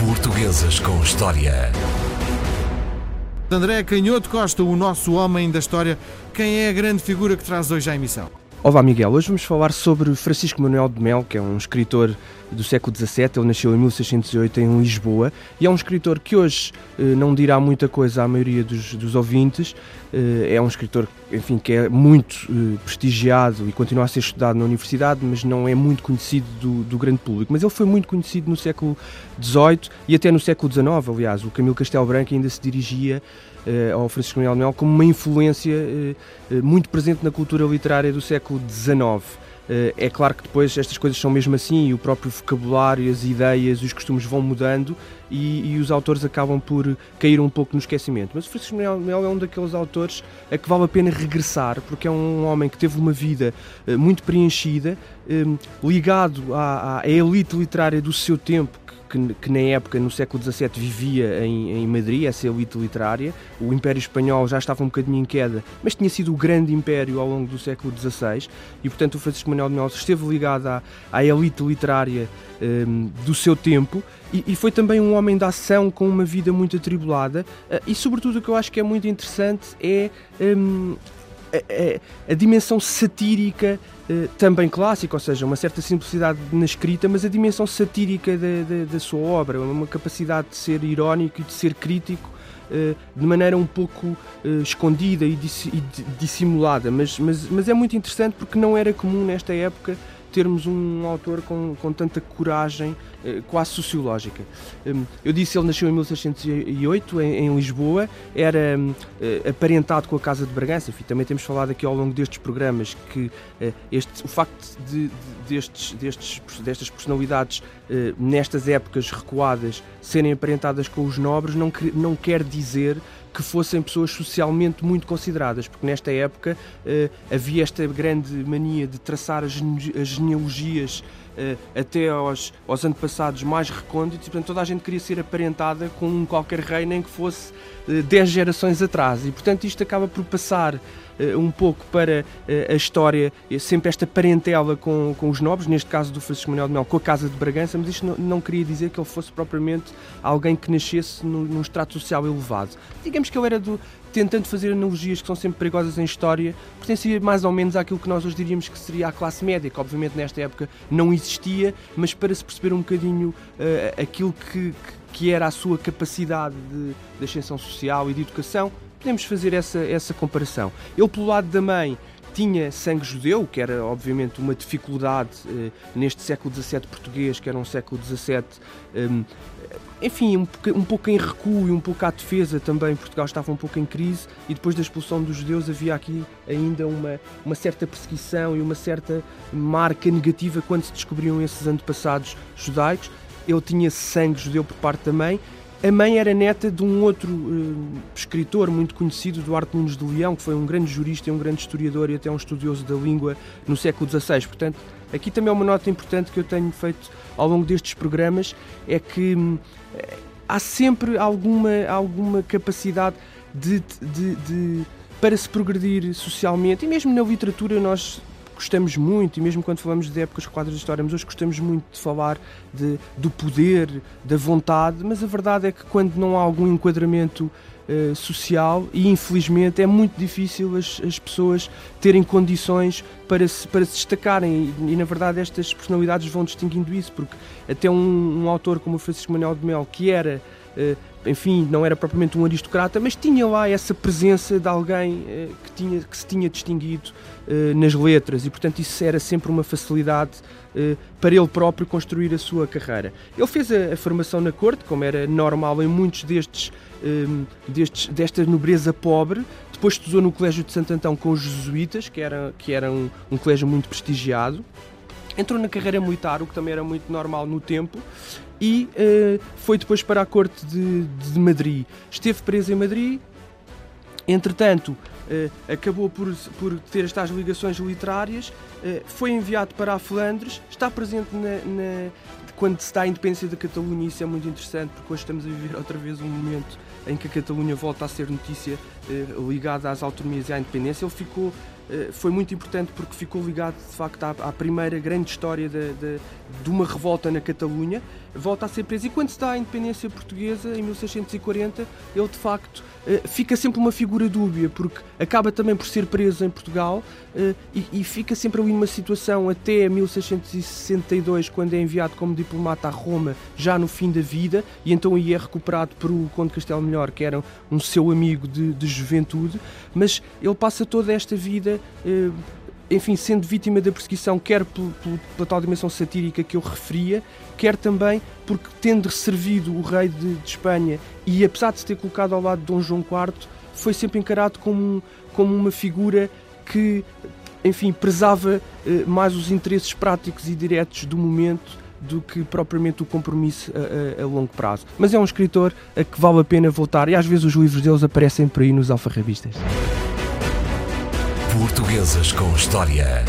Portuguesas com História. André Canhoto Costa, o nosso homem da história, quem é a grande figura que traz hoje à emissão? Olá Miguel, hoje vamos falar sobre Francisco Manuel de Mel, que é um escritor do século XVII, ele nasceu em 1608 em Lisboa. E é um escritor que hoje eh, não dirá muita coisa à maioria dos, dos ouvintes, eh, é um escritor enfim, que é muito eh, prestigiado e continua a ser estudado na universidade, mas não é muito conhecido do, do grande público, mas ele foi muito conhecido no século XVIII e até no século XIX, aliás, o Camilo Castelo Branco ainda se dirigia uh, ao Francisco Manuel de Mel como uma influência uh, muito presente na cultura literária do século XIX. É claro que depois estas coisas são mesmo assim e o próprio vocabulário, as ideias, os costumes vão mudando e, e, os autores acabam por cair um pouco no esquecimento. Mas Francisco Mel é um daqueles autores a que vale a pena regressar, porque é um homem que teve uma vida muito preenchida, ligado à, à elite literária do seu tempo, que, que, na época, no século XVII, vivia em, em, Madrid, essa elite literária. O Império Espanhol já estava um bocadinho em queda, mas tinha sido o grande império ao longo do século XVI e, portanto, o Francisco Manuel de Mel esteve ligado à, à elite literária um, do seu tempo e, e, foi também um homem da ação com uma vida muito atribulada. Uh, e, sobretudo, o que eu acho que é muito interessante é. Um, a, a, dimensão satírica eh, também clássica, ou seja, uma certa simplicidade na escrita, mas a dimensão satírica da, da, da sua obra, uma capacidade de ser irónico e de ser crítico eh, de maneira um pouco uh, escondida e, e, dissimulada, mas, mas, mas é muito interessante porque não era comum nesta época termos um autor com, com tanta coragem, eh, quase sociológica. Hum, eu disse ele nasceu em 1608 em, em Lisboa, era hum, eh, aparentado com a Casa de Bragança. Enfim, também temos falado aqui ao longo destes programas que eh, este, o facto de, de, destes, destes, destas personalidades nestas épocas recuadas serem aparentadas com os nobres não, não quer dizer que fossem pessoas socialmente muito consideradas, porque nesta época uh, havia esta grande mania de traçar as, as genealogias até aos, aos antepassados mais recônditos, e portanto toda a gente queria ser aparentada com qualquer rei, nem que fosse uh, 10 gerações atrás, e portanto isto acaba por passar uh, um pouco para a história, sempre esta parentela com, com os nobres, neste caso do Francisco Manuel de Mel, com a Casa de Bragança, mas isto não, não queria dizer que ele fosse propriamente alguém que nascesse no, num estrato social elevado. Digamos que ele era do, tentando fazer analogias que são sempre perigosas em história, pertencia mais ou menos àquilo que nós hoje diríamos que seria a classe média, que obviamente nesta época não existia, mas para se perceber um bocadinho uh, aquilo que, que era a sua capacidade de, de ascensão social e de educação, podemos fazer essa, essa comparação. Ele, pelo lado da mãe, tinha sangue judeu, que era obviamente uma dificuldade eh, neste século XVII português, que era um século XVII, um, enfim, um, um, pouco em recuo e um pouco à defesa também. Portugal estava um pouco em crise e depois da expulsão dos judeus havia aqui ainda uma, uma certa perseguição e uma certa marca negativa quando se descobriam esses antepassados judaicos. Ele tinha sangue judeu por parte da mãe a mãe era neta de um outro uh, escritor muito conhecido, Duarte Nunes de Leão, que foi um grande jurista e um grande historiador e até um estudioso da língua no século XVI. Portanto, aqui também é uma nota importante que eu tenho feito ao longo destes programas, é que uh, há sempre alguma, alguma capacidade de, de, de, para se progredir socialmente e mesmo na literatura nós gostamos muito, e mesmo quando falamos de épocas quadras de história, mas hoje gostamos muito de falar de, do poder, da vontade, mas a verdade é que quando não há algum enquadramento uh, social, e infelizmente é muito difícil as, as pessoas terem condições para se, para se destacarem, e, e na verdade estas personalidades vão distinguindo isso, porque até um, um autor como o Francisco Manuel de Mel, que era Uh, enfim, não era propriamente um aristocrata, mas tinha lá essa presença de alguém eh, que, tinha, que se tinha distinguido eh, nas letras e, portanto, isso era sempre uma facilidade eh, para ele próprio construir a sua carreira. Ele fez a, a formação na corte, como era normal em muitos destes, destes desta nobreza pobre, depois estudou no Colégio de Santo Antão com os jesuítas, que era, que era um, um colégio muito prestigiado. Entrou na carreira militar, o que também era muito normal no tempo, e uh, foi depois para a corte de, de, Madrid. Esteve preso em Madrid, entretanto, acabou por, por ter estas ligações literárias, foi enviado para a Flandres, está presente na, na quando se dá a independência da Catalunha, isso é muito interessante, porque hoje estamos a viver outra vez um momento em que a Catalunha volta a ser notícia ligada às autonomias e à independência. Ele ficou foi muito importante porque ficou ligado de facto à, à primeira grande história de, de, de, uma revolta na Catalunha. Volta a ser preso e quando se dá a independência portuguesa, em 1640, ele de facto eh, fica sempre uma figura dúbia porque acaba também por ser preso em Portugal eh, e, e fica sempre ali numa situação até 1662, quando é enviado como diplomata a Roma, já no fim da vida, e então aí é recuperado por o Conde Castelo Melhor, que era um seu amigo de, de juventude, mas ele passa toda esta vida eh, enfim, sendo vítima da perseguição, quer pela tal dimensão satírica que eu referia, quer também porque, tendo servido o rei de, de, Espanha e apesar de se ter colocado ao lado de Dom João IV, foi sempre encarado como, como uma figura que, enfim, prezava eh, mais os interesses práticos e diretos do momento do que propriamente o compromisso a, a, a, longo prazo. Mas é um escritor a que vale a pena voltar e às vezes os livros deles aparecem por aí nos alfarrabistas. Portuguesas com História.